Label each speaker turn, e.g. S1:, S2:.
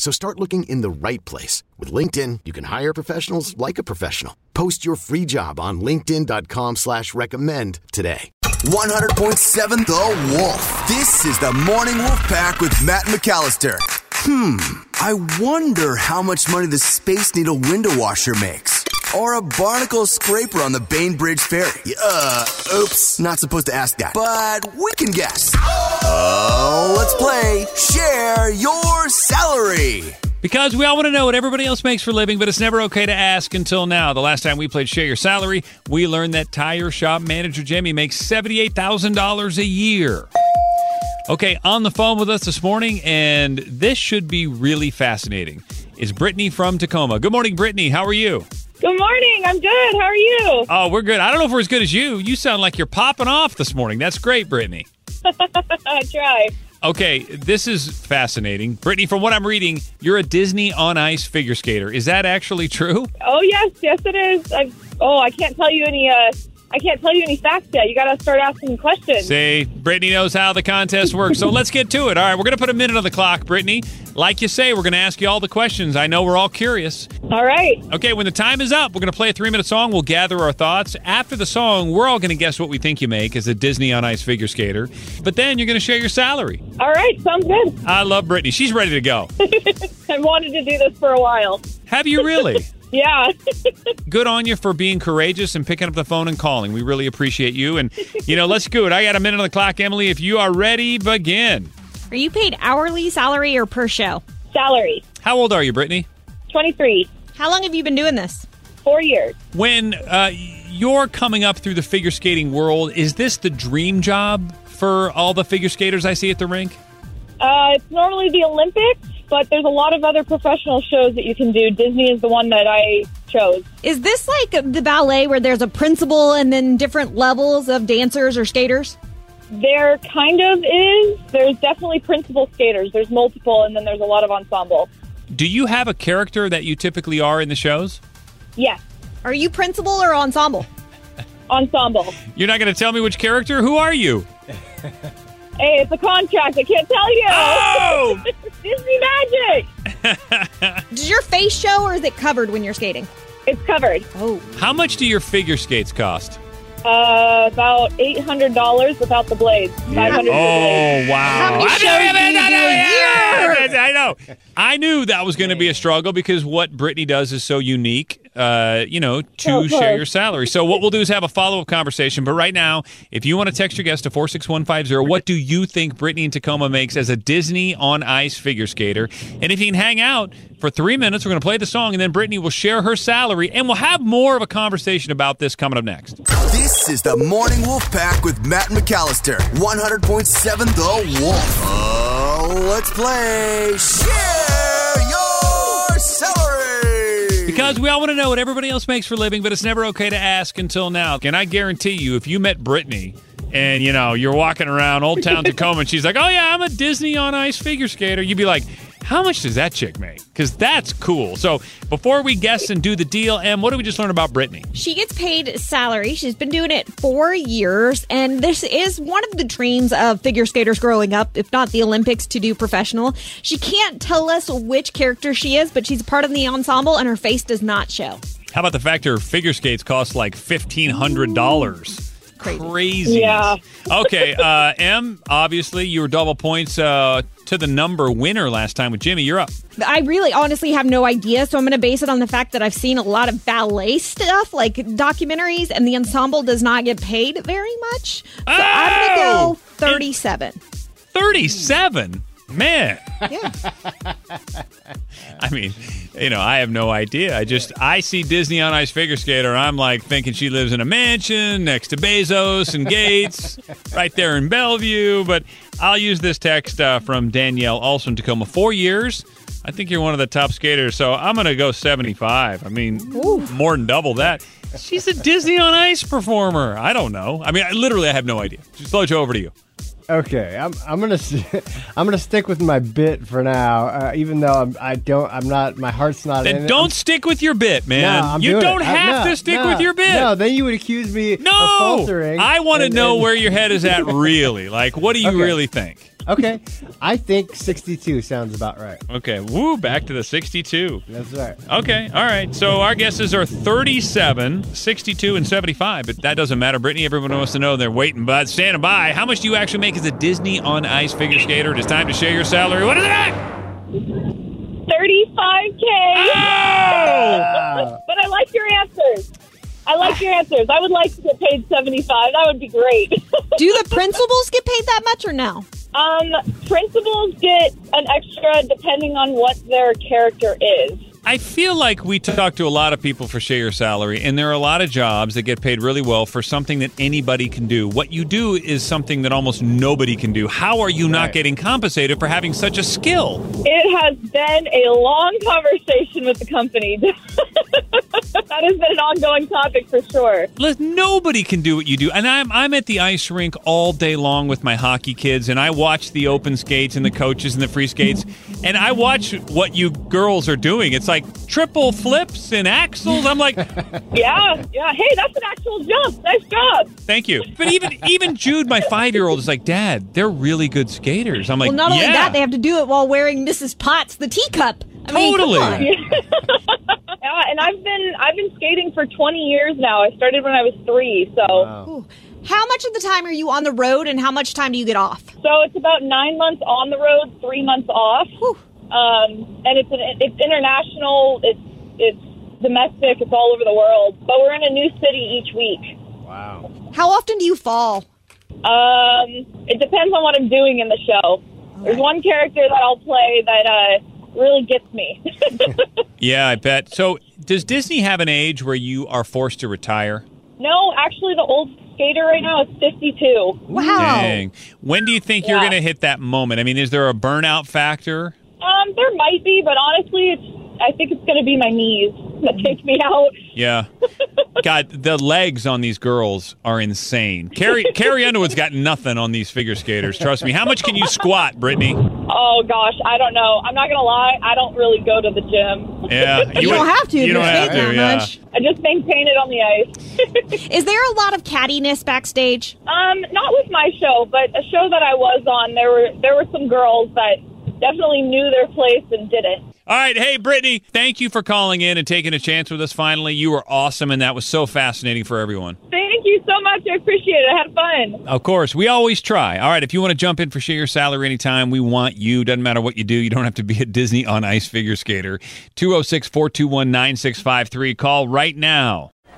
S1: So start looking in the right place. With LinkedIn, you can hire professionals like a professional. Post your free job on linkedin.com slash recommend today.
S2: 100.7 The Wolf. This is the Morning Wolf Pack with Matt McAllister. Hmm, I wonder how much money the Space Needle window washer makes. Or a barnacle scraper on the Bainbridge Ferry. Uh, oops, not supposed to ask that. But we can guess. Oh, let's play Share Your Salary.
S3: Because we all want to know what everybody else makes for living, but it's never okay to ask until now. The last time we played Share Your Salary, we learned that tire shop manager Jimmy makes $78,000 a year. Okay, on the phone with us this morning, and this should be really fascinating, is Brittany from Tacoma. Good morning, Brittany. How are you?
S4: Good morning. I'm good. How are you?
S3: Oh, we're good. I don't know if we're as good as you. You sound like you're popping off this morning. That's great, Brittany.
S4: I try.
S3: Okay, this is fascinating. Brittany, from what I'm reading, you're a Disney on Ice figure skater. Is that actually true?
S4: Oh yes, yes it is. I, oh, I can't tell you any. Uh, I can't tell you any facts yet. You got to start asking questions.
S3: See, Brittany knows how the contest works. So let's get to it. All right, we're going to put a minute on the clock, Brittany. Like you say, we're going to ask you all the questions. I know we're all curious.
S4: All right.
S3: Okay, when the time is up, we're going to play a three minute song. We'll gather our thoughts. After the song, we're all going to guess what we think you make as a Disney on Ice figure skater. But then you're going to share your salary.
S4: All right. Sounds good.
S3: I love Brittany. She's ready to go.
S4: I wanted to do this for a while.
S3: Have you really?
S4: Yeah.
S3: Good on you for being courageous and picking up the phone and calling. We really appreciate you. And, you know, let's do it. I got a minute on the clock, Emily. If you are ready, begin.
S5: Are you paid hourly, salary, or per show?
S4: Salary.
S3: How old are you, Brittany?
S4: 23.
S5: How long have you been doing this?
S4: Four years.
S3: When uh, you're coming up through the figure skating world, is this the dream job for all the figure skaters I see at the rink?
S4: Uh, it's normally the Olympics, but there's a lot of other professional shows that you can do. Disney is the one that I chose.
S5: Is this like the ballet where there's a principal and then different levels of dancers or skaters?
S4: There kind of is. There's definitely principal skaters. There's multiple, and then there's a lot of ensemble.
S3: Do you have a character that you typically are in the shows?
S4: Yes,
S5: Are you principal or ensemble?
S4: ensemble.
S3: You're not going to tell me which character? Who are you?
S4: Hey, it's a contract. I can't tell you.
S3: Oh!
S4: Disney magic.
S5: Does your face show or is it covered when you're skating?
S4: It's covered.
S5: Oh.
S3: How much do your figure skates cost?
S4: Uh, about eight hundred dollars without the blades. Five hundred.
S3: Oh wow!
S5: How many
S3: I
S5: shows
S3: know,
S5: do you do a?
S3: I know. I knew that was going to be a struggle because what Brittany does is so unique. Uh, you know, to
S4: So
S3: share your salary. So what we'll do is have a follow up conversation. But right now, if you want to text your guest to four six one five zero, what do you think Brittany in Tacoma makes as a Disney on Ice figure skater? And if you can hang out for three minutes, we're going to play the song, and then Brittany will share her salary, and we'll have more of a conversation about this coming up next.
S2: This is the Morning Wolf Pack with Matt McAllister. 100.7 The Wolf. Oh, let's play Share Your Salary.
S3: Because we all want to know what everybody else makes for a living, but it's never okay to ask until now. And I guarantee you, if you met Brittany and you know you're walking around Old Town Tacoma and she's like, "Oh yeah, I'm a Disney on Ice figure skater," you'd be like, "How much does that chick make?" Because that's cool. So before we guess and do the deal, Em, what did we just learn about Brittany?
S5: She gets paid salary. She's been doing it four years, and this is one of the dreams of figure skaters growing up, if not the Olympics, to do professional. She can't tell us which character she is, but she's part of the ensemble, and her face does not show.
S3: How about the fact her figure skates cost like fifteen hundred dollars?
S5: Crazy.
S3: Crazy.
S4: Yeah.
S3: okay, uh, Em, obviously you were double points uh, to the number winner last time with Jimmy. You're up.
S5: I really honestly have no idea, so I'm going to base it on the fact that I've seen a lot of ballet stuff, like documentaries, and the ensemble does not get paid very much. So I'm going to
S3: Oh!
S5: go 37.
S3: 37? Man.
S5: Yeah.
S3: I mean, you know, I have no idea. I just I see Disney on Ice figure skater, I'm like thinking she lives in a mansion next to Bezos and Gates, right there in Bellevue. But I'll use this text uh, from Danielle, also in Tacoma. Four years. I think you're one of the top skaters, so I'm gonna go 75. I mean, more than double that. She's a Disney on Ice performer. I don't know. I mean, I, literally, I have no idea. Just Lojo, over to you.
S6: Okay, I'm I'm gonna I'm gonna stick with my bit for now, uh, even though I'm I don't I'm not my heart's not in
S3: Then
S6: it.
S3: don't
S6: I'm-
S3: stick with your bit, man.
S6: No,
S3: you don't
S6: it. I-
S3: have
S6: no,
S3: to stick
S6: no,
S3: with your bit.
S6: No, then you would accuse me of
S3: No,
S6: faltering.
S3: I want to know
S6: and-
S3: where your head is at. Really, like, what do you
S6: Okay.
S3: really think?
S6: Okay, I think 62 sounds about right.
S3: Okay, woo, back to the 62.
S6: That's right.
S3: Okay, all right. So our guesses are 37, 62, and 75, but that doesn't matter. Brittany, everyone wants to know they're waiting, but standing by. How much do you actually make as a Disney on Ice figure skater? It is time to share your salary. What is it at?
S4: 35K.
S3: Oh!
S4: but I like your answers. I like your answers. I would like to get paid 75. That would be great.
S5: Do the principals get paid that much or no?
S4: Um, principals get an extra depending on what their character is.
S3: I feel like we talk to a lot of people for share your salary, and there are a lot of jobs that get paid really well for something that anybody can do. What you do is something that almost nobody can do. How are you not getting compensated for having such a skill?
S4: It has been a long conversation with the company. that has been an ongoing topic for sure.
S3: Let- Nobody can do what you do. And I'm I'm at the ice rink all day long with my hockey kids, and I watch the open skates and the coaches and the free skates, and I watch what you girls are doing. It's like triple flips and axels. I'm like,
S4: Yeah, yeah. Hey, that's an actual jump. Nice job.
S3: thank you. But even even Jude, my five year old, is like, Dad, they're really good skaters. I'm like,
S5: well, not only that, they have to do it while wearing Mrs. Potts the teacup. I mean, come
S3: Totally.
S5: on.
S4: Yeah, and I've been I've been skating for 20 years now. I started when I was three, so
S5: Ooh. How much of the time are you on the road, and how much time do you get off?
S4: so it's about nine months on the road, three months off.
S5: Whew.
S4: Um, and it's an, it's international. It's it's domestic. It's all over the world. But we're in a new city each week.
S6: Wow.
S5: How often do you fall?
S4: Um, it depends on what I'm doing in the show. There's one character that I'll play that uh, really gets me.
S3: Yeah, I bet. So, does Disney have an age where you are forced to retire?
S4: no, actually, the old skater right now is 52.
S5: Wow.
S3: Dang. When do you think you're going to hit that moment? I mean, is there a burnout factor?
S4: Um, there might be, but honestly, it's. I think it's going to be my knees that take me out.
S3: Yeah. God, the legs on these girls are insane. Carrie Carrie Underwood's got nothing on these figure skaters. Trust me. How much can you squat, Brittany?
S4: Oh gosh, I don't know. I'm not gonna lie. I don't really go to the gym.
S3: Yeah,
S5: You don't have to if
S3: You don't
S5: you're
S3: have to.
S5: that
S3: Yeah.
S5: much.
S4: I just maintain it on the ice.
S5: Is there a lot of cattiness backstage?
S4: um, not with my show, but a show that I was on, there were there were some girls that definitely knew their place and did it.
S3: All right, hey Brittany, thank you for calling in and taking a chance with us. Finally, you were awesome, and that was so fascinating for everyone.
S4: Thank you so much. I appreciate it. I had fun.
S3: Of course, we always try. All right, if you want to jump in for share your salary anytime, we want you. Doesn't matter what you do. You don't have to be a Disney on Ice figure skater. 206 421 9653. Call right now.